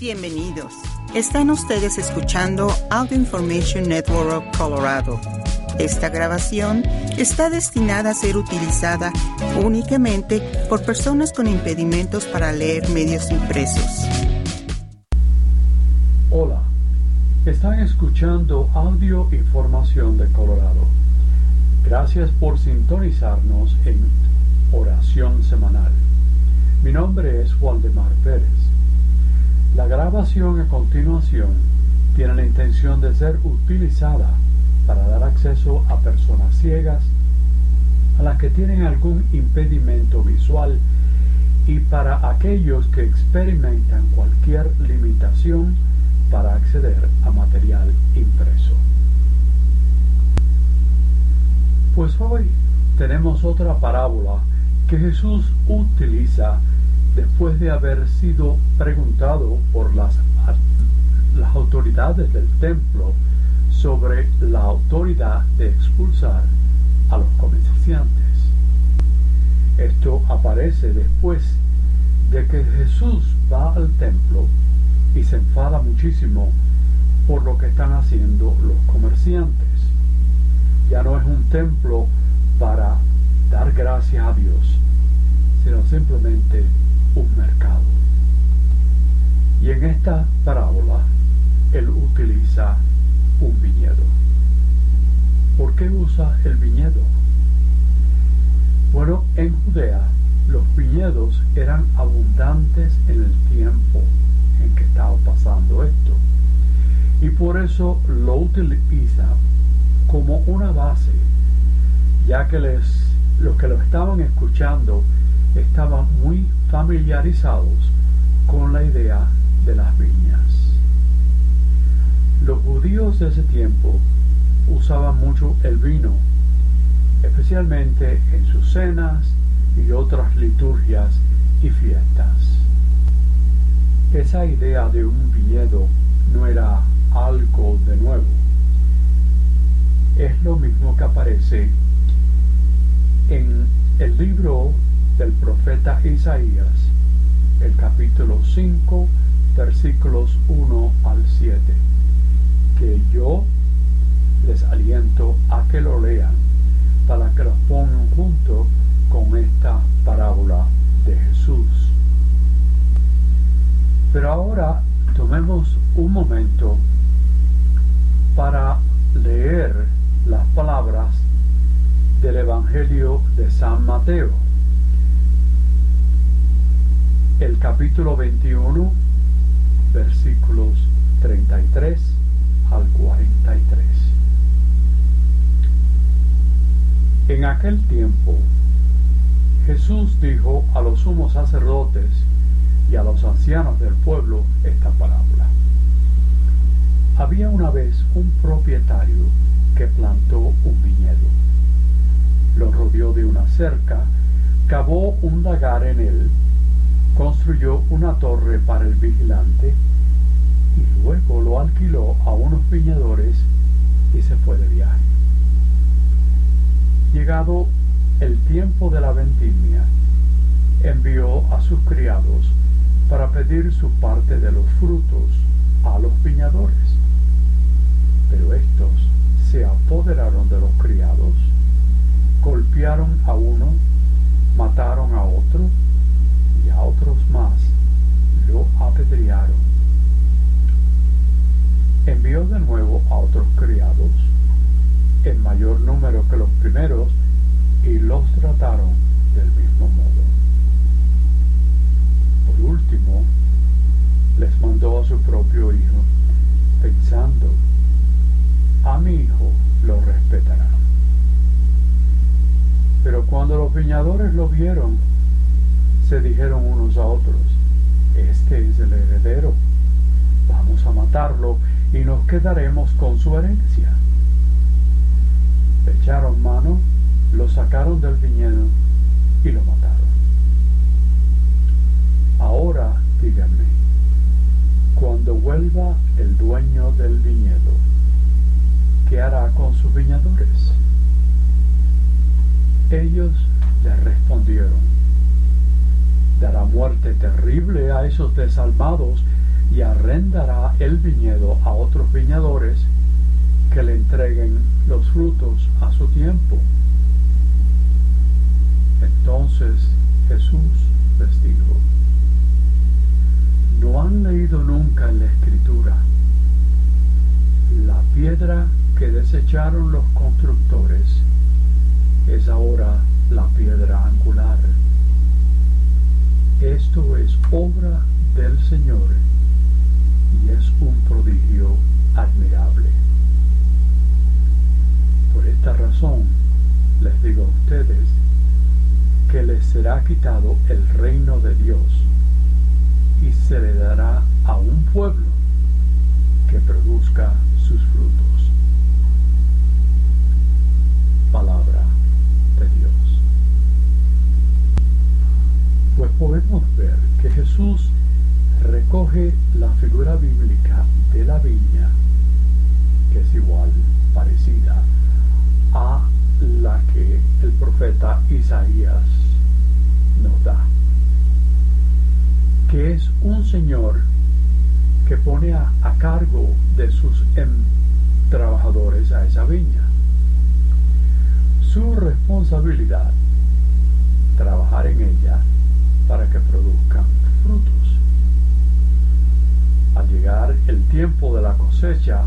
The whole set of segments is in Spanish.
Bienvenidos. Están ustedes escuchando Audio Information Network of Colorado. Esta grabación está destinada a ser utilizada únicamente por personas con impedimentos para leer medios impresos. Hola, están escuchando Audio Información de Colorado. Gracias por sintonizarnos en Oración Semanal. Mi nombre es Waldemar Pérez. La grabación a continuación tiene la intención de ser utilizada para dar acceso a personas ciegas, a las que tienen algún impedimento visual y para aquellos que experimentan cualquier limitación para acceder a material impreso. Pues hoy tenemos otra parábola que Jesús utiliza después de haber sido preguntado por las, las autoridades del templo sobre la autoridad de expulsar a los comerciantes. Esto aparece después de que Jesús va al templo y se enfada muchísimo por lo que están haciendo los comerciantes. Ya no es un templo para dar gracias a Dios, sino simplemente un mercado. Y en esta parábola él utiliza un viñedo. ¿Por qué usa el viñedo? Bueno, en Judea los viñedos eran abundantes en el tiempo en que estaba pasando esto. Y por eso lo utiliza como una base, ya que les, los que lo estaban escuchando estaban muy familiarizados con la idea de las viñas. Los judíos de ese tiempo usaban mucho el vino, especialmente en sus cenas y otras liturgias y fiestas. Esa idea de un viñedo no era algo de nuevo. Es lo mismo que aparece en el libro del profeta Isaías, el capítulo 5, versículos 1 al 7, que yo les aliento a que lo lean para que lo pongan junto con esta parábola de Jesús. Pero ahora tomemos un momento para leer las palabras del Evangelio de San Mateo el capítulo 21, versículos 33 al 43. En aquel tiempo, Jesús dijo a los sumos sacerdotes y a los ancianos del pueblo esta parábola. Había una vez un propietario que plantó un viñedo. Lo rodeó de una cerca, cavó un lagar en él construyó una torre para el vigilante y luego lo alquiló a unos viñadores y se fue de viaje. Llegado el tiempo de la vendimia, envió a sus criados para pedir su parte de los frutos a los viñadores. Pero estos se apoderaron de los criados, golpearon a uno, mataron a otro, a otros más lo apedrearon. Envió de nuevo a otros criados, en mayor número que los primeros, y los trataron del mismo modo. Por último, les mandó a su propio hijo, pensando, a mi hijo lo respetarán. Pero cuando los viñadores lo vieron, se dijeron unos a otros, este es el heredero, vamos a matarlo y nos quedaremos con su herencia. Le echaron mano, lo sacaron del viñedo y lo mataron. Ahora díganme, cuando vuelva el dueño del viñedo, ¿qué hará con sus viñadores? Ellos le respondieron, dará muerte terrible a esos desalmados y arrendará el viñedo a otros viñadores que le entreguen los frutos a su tiempo. Entonces Jesús les dijo, ¿no han leído nunca en la escritura la piedra que desecharon los constructores es ahora la piedra angular? Esto es obra del Señor y es un prodigio admirable. Por esta razón les digo a ustedes que les será quitado el reino de Dios y se le dará a un pueblo que produzca sus frutos. Palabra de Dios. Pues podemos ver que Jesús recoge la figura bíblica de la viña, que es igual, parecida a la que el profeta Isaías nos da, que es un señor que pone a, cargo de sus em, trabajadores a esa viña. Su responsabilidad, trabajar en ella para que produzcan frutos. Al llegar el tiempo de la cosecha,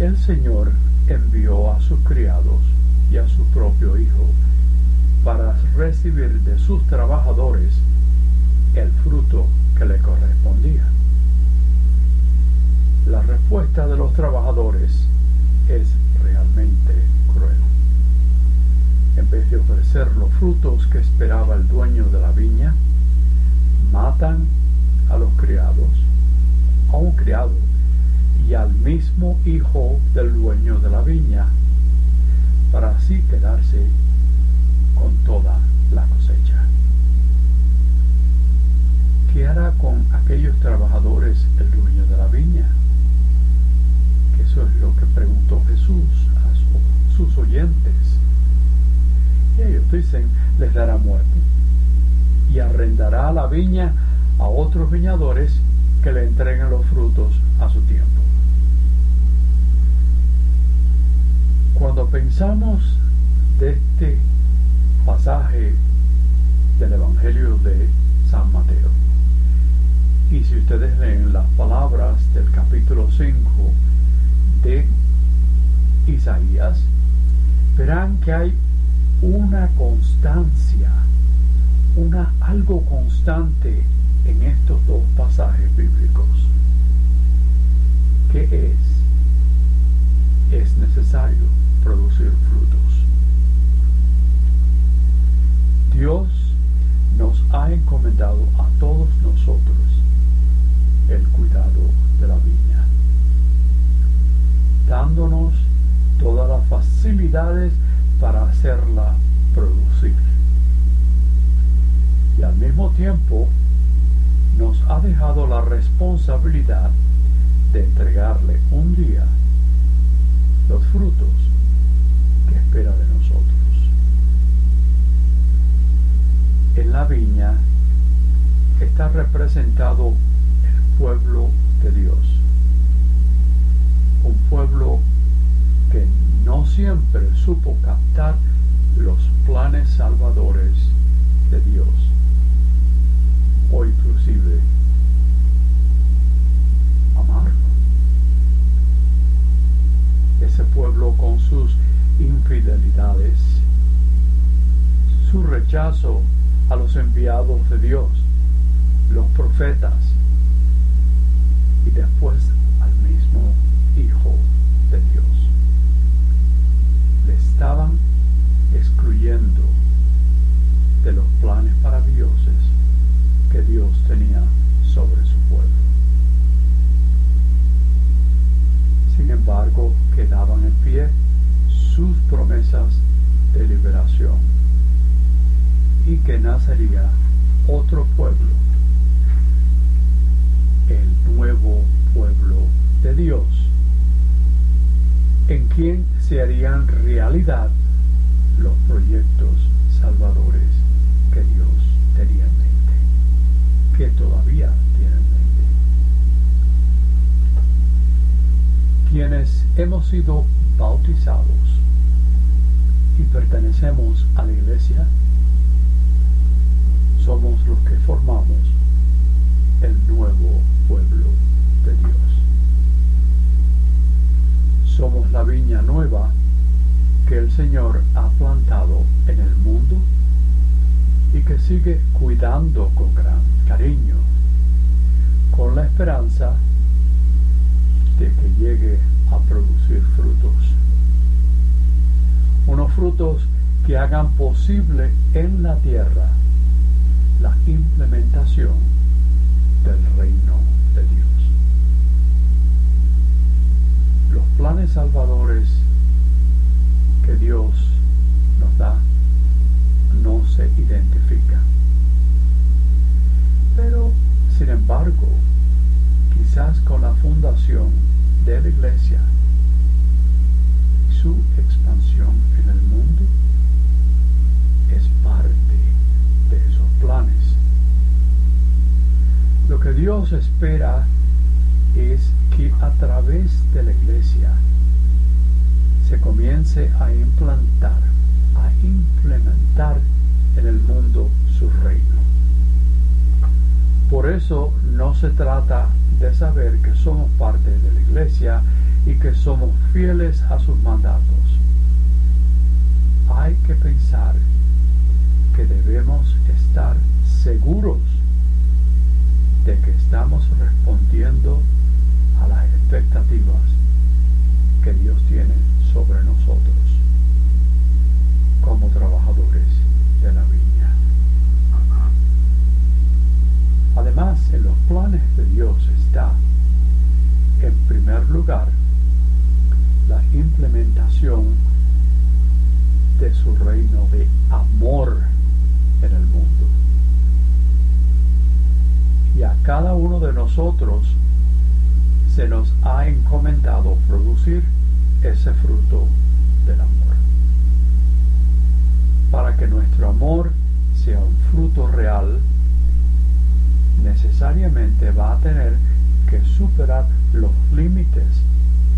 el Señor envió a sus criados y a su propio hijo para recibir de sus trabajadores el fruto que le correspondía. La respuesta de los trabajadores es realmente cruel. En vez de ofrecer los frutos que esperaba el dueño de la viña, matan a los criados, a un criado y al mismo hijo del dueño de la viña, para así quedarse con toda la cosecha. ¿Qué hará con aquellos trabajadores el dueño de la viña? Eso es lo que preguntó Jesús a sus oyentes. Ellos dicen, les dará muerte y arrendará la viña a otros viñadores que le entreguen los frutos a su tiempo. Cuando pensamos de este pasaje del Evangelio de San Mateo, y si ustedes leen las palabras del capítulo 5 de Isaías, verán que hay una constancia, una algo constante en estos dos pasajes bíblicos. ¿Qué es? Es necesario producir frutos. Dios nos ha encomendado a todos nosotros el cuidado de la viña, dándonos todas las facilidades tiempo nos ha dejado la responsabilidad de entregarle un día los frutos que espera de nosotros. En la viña está representado el pueblo de Dios, un pueblo que no siempre supo captar los planes salvadores de Dios, o inclusive amarlo. Ese pueblo con sus infidelidades, su rechazo a los enviados de Dios, los profetas, y después al mismo Hijo de Dios. Le estaban excluyendo de los planes maravillosos Dios tenía sobre su pueblo. Sin embargo, quedaban en pie sus promesas de liberación y que nacería otro pueblo, el nuevo pueblo de Dios, en quien se harían realidad los proyectos salvadores que todavía tienen mente. Quienes hemos sido bautizados y pertenecemos a la iglesia, somos los que formamos el nuevo pueblo de Dios. Somos la viña nueva que el Señor ha plantado en el mundo y que sigue cuidando con gran cariño, con la esperanza de que llegue a producir frutos. Unos frutos que hagan posible en la tierra la implementación del reino de Dios. Los planes salvadores que Dios nos da no se identifican. Pero, sin embargo, quizás con la fundación de la iglesia y su expansión en el mundo, es parte de esos planes. Lo que Dios espera es que a través de la iglesia se comience a implantar, implementar en el mundo su reino. Por eso no se trata de saber que somos parte de la iglesia y que somos fieles a sus mandatos. Hay que pensar que debemos estar seguros de que estamos respondiendo a las expectativas que Dios tiene sobre nosotros como trabajadores de la viña. Además, en los planes de Dios está, en primer lugar, la implementación de su reino de amor en el mundo. Y a cada uno de nosotros se nos ha encomendado producir ese fruto del amor. Para que nuestro amor sea un fruto real, necesariamente va a tener que superar los límites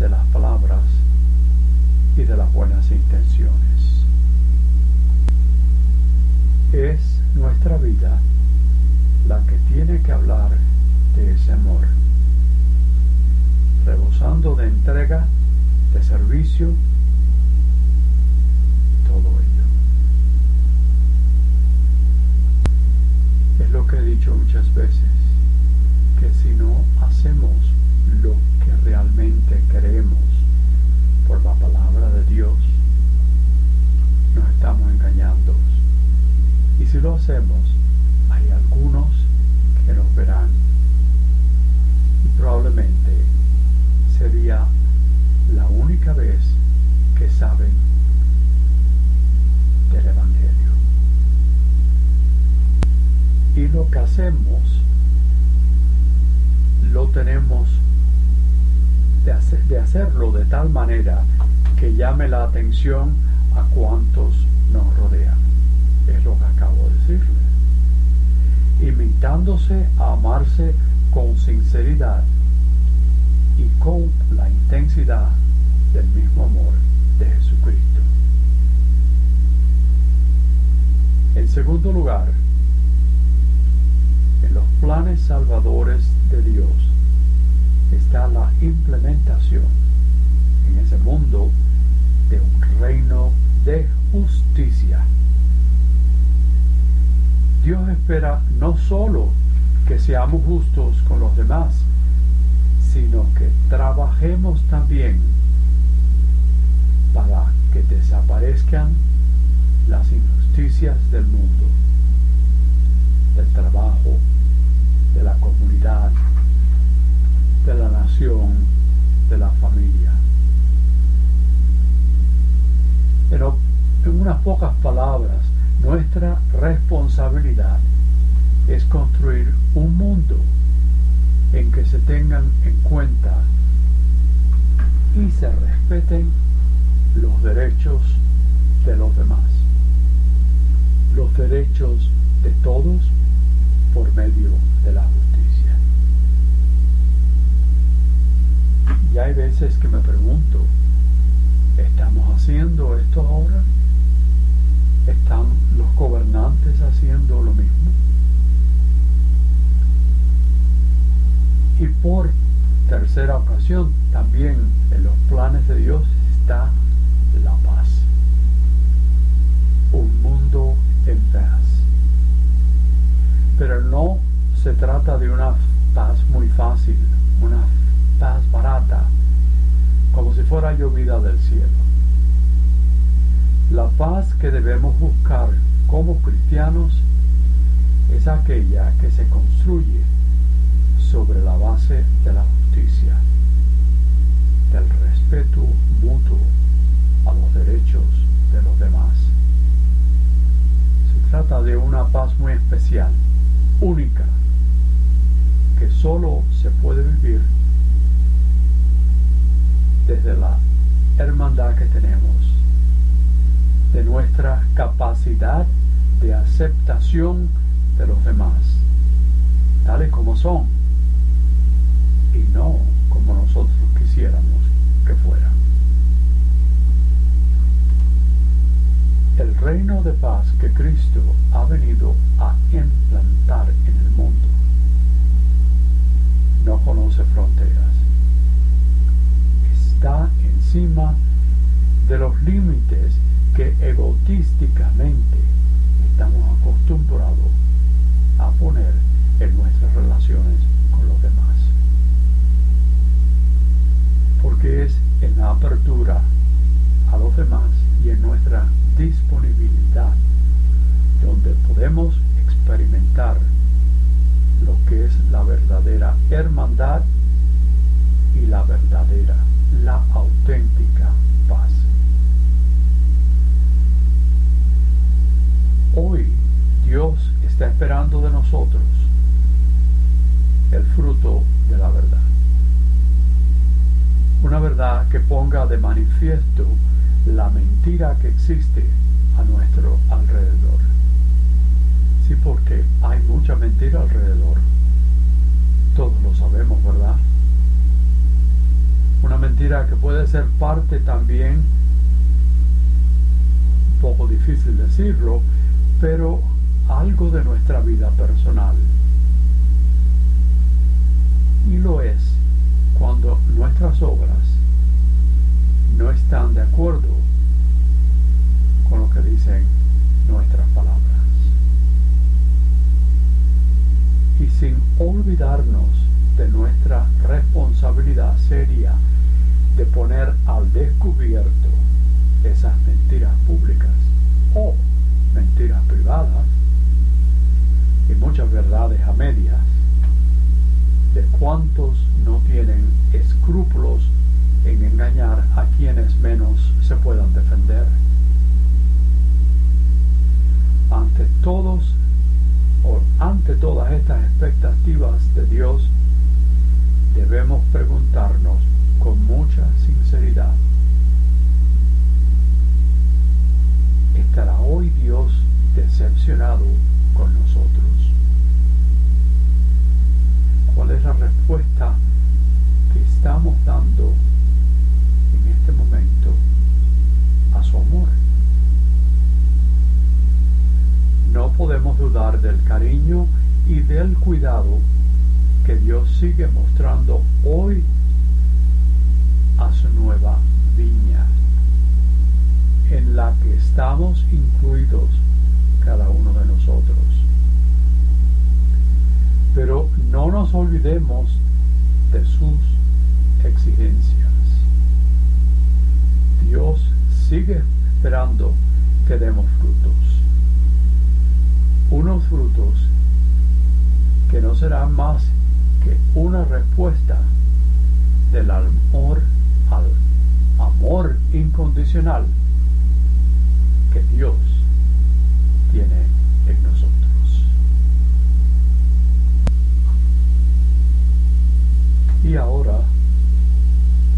de las palabras y de las buenas intenciones. Es nuestra vida la que tiene que hablar de ese amor, rebosando de entrega, de servicio, todo ello. Es lo que he dicho muchas veces, que si no hacemos lo que realmente queremos por la palabra de Dios, nos estamos engañando. Y si lo hacemos, hay algunos que nos verán y probablemente sería la única vez que saben del Evangelio. Y lo que hacemos lo tenemos de, hacer, de hacerlo de tal manera que llame la atención a cuantos nos rodean. Es lo que acabo de decirles. Imitándose a amarse con sinceridad y con la intensidad del mismo amor de Jesucristo. En segundo lugar, en los planes salvadores de Dios está la implementación en ese mundo de un reino de justicia. Dios espera no solo que seamos justos con los demás, sino que trabajemos también para que desaparezcan las injusticias del mundo, del trabajo, de la comunidad, de la nación, de la familia. Pero en unas pocas palabras, nuestra responsabilidad es construir un mundo en que se tengan en cuenta y se respeten los derechos de los demás, los derechos de todos por medio de la justicia. Y veces que me pregunto, ¿estamos haciendo esto ahora? ¿Están los gobernantes haciendo lo mismo? Y por tercera ocasión, también en los planes de Dios está la paz. Un mundo en paz. Pero no se trata de una paz muy fácil, una paz barata, como si fuera llovida del cielo. La paz que debemos buscar como cristianos es aquella que se construye sobre la base de la justicia, del respeto mutuo a los derechos de los demás. Se trata de una paz muy especial, única, que solo se puede vivir desde la hermandad que tenemos, de nuestra capacidad de aceptación de los demás, tales como son, y no como nosotros quisiéramos que fueran. El reino de paz que Cristo ha venido a implantar en el mundo de los límites que egotísticamente estamos acostumbrados a poner en nuestras relaciones con los demás. Porque es en la apertura a los demás y en nuestra disponibilidad donde podemos experimentar lo que es la verdadera hermandad y la verdadera, la auténtica paz. Hoy Dios está esperando de nosotros el fruto de la verdad. Que ponga de manifiesto la mentira que existe a nuestro alrededor. Sí, porque hay mucha mentira alrededor. Todos lo sabemos, ¿verdad? Una mentira que puede ser parte también, un poco difícil decirlo, pero algo de nuestra vida personal. Y lo es cuando nuestras obras no están de acuerdo con lo que dicen nuestras palabras. Y sin olvidarnos de nuestra responsabilidad seria de poner al descubierto esas mentiras públicas o mentiras privadas y muchas verdades a medias de cuántos no tienen escrúpulos en engañar a quienes menos se puedan defender. Ante todos o ante todas estas expectativas de Dios, debemos preguntarnos con mucha sinceridad, ¿estará hoy Dios decepcionado con nosotros? Que Dios sigue mostrando hoy a su nueva viña, en la que estamos incluidos cada uno de nosotros. Pero no nos olvidemos de sus exigencias. Dios sigue esperando que demos frutos. Unos frutos que no serán más que una respuesta del amor al amor incondicional que Dios tiene en nosotros. Y ahora,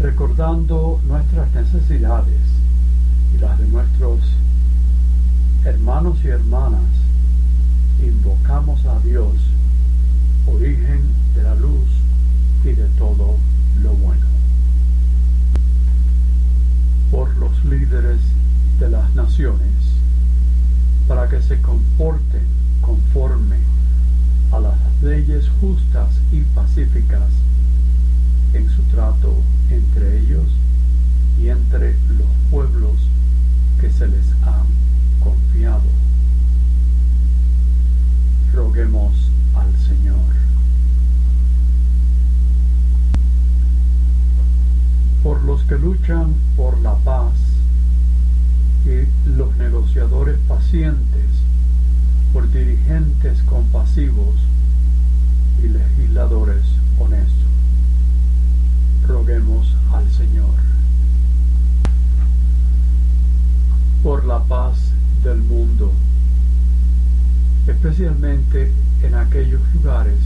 recordando nuestras necesidades y las de nuestros hermanos y hermanas, invocamos a Dios, origen de la luz y de todo lo bueno. Por los líderes de las naciones, para que se comporten conforme a las leyes justas y pacíficas en su trato entre ellos y entre los pueblos que se les han confiado. Roguemos al Señor. Por los que luchan por la paz y los negociadores pacientes, por dirigentes compasivos y legisladores honestos. Roguemos al Señor. Por la paz del mundo, especialmente en aquellos lugares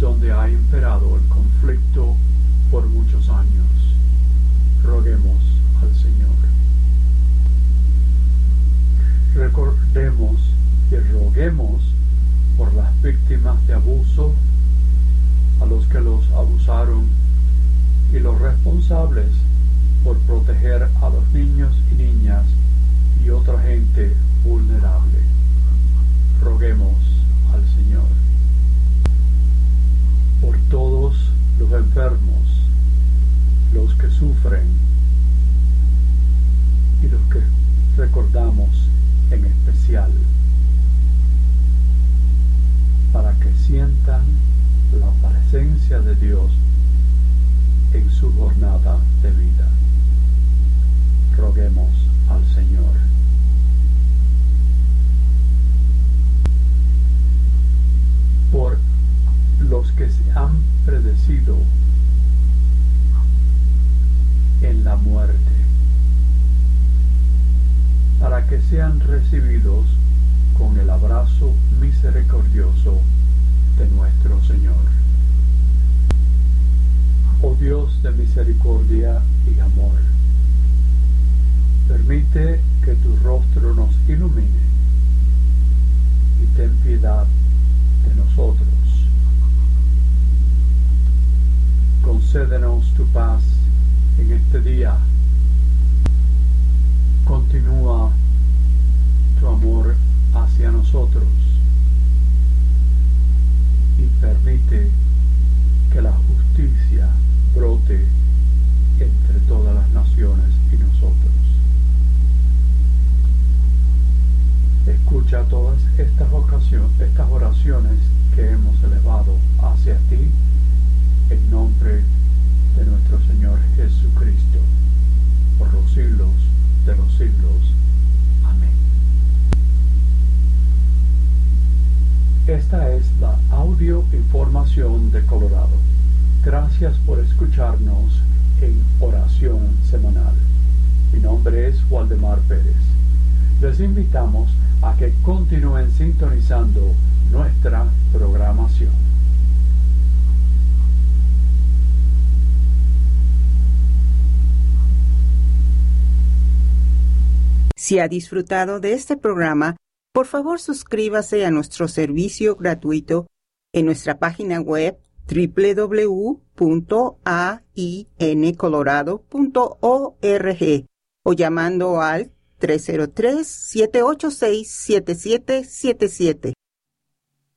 donde ha imperado el conflicto por muchos años. Roguemos al Señor. Recordemos y roguemos por las víctimas de abuso, a los que los abusaron y los responsables por proteger a los niños y niñas y otra gente vulnerable. Roguemos al Señor. Por todos los enfermos, los que sufren y los que recordamos en especial, para que sientan la presencia de Dios en su jornada de vida. Roguemos al Señor. Por los que se han predecido en la muerte, para que sean recibidos con el abrazo misericordioso de nuestro Señor. Oh Dios de misericordia y amor, permite que tu rostro nos ilumine y ten piedad de nosotros. Concédenos tu paz en este día. Continúa tu amor hacia nosotros y permite que la justicia brote entre todas las naciones y nosotros. Escucha todas estas, ocasiones, estas oraciones que hemos elevado hacia ti en nombre de nuestro Señor Jesucristo, por los siglos de los siglos. Amén. Esta la audio información de Colorado. Gracias por escucharnos en oración semanal. Mi nombre es Waldemar Pérez. Les invitamos a que continúen sintonizando nuestra programación. Si ha disfrutado de este programa, por favor suscríbase a nuestro servicio gratuito en nuestra página web www.aincolorado.org o llamando al 303-786-7777.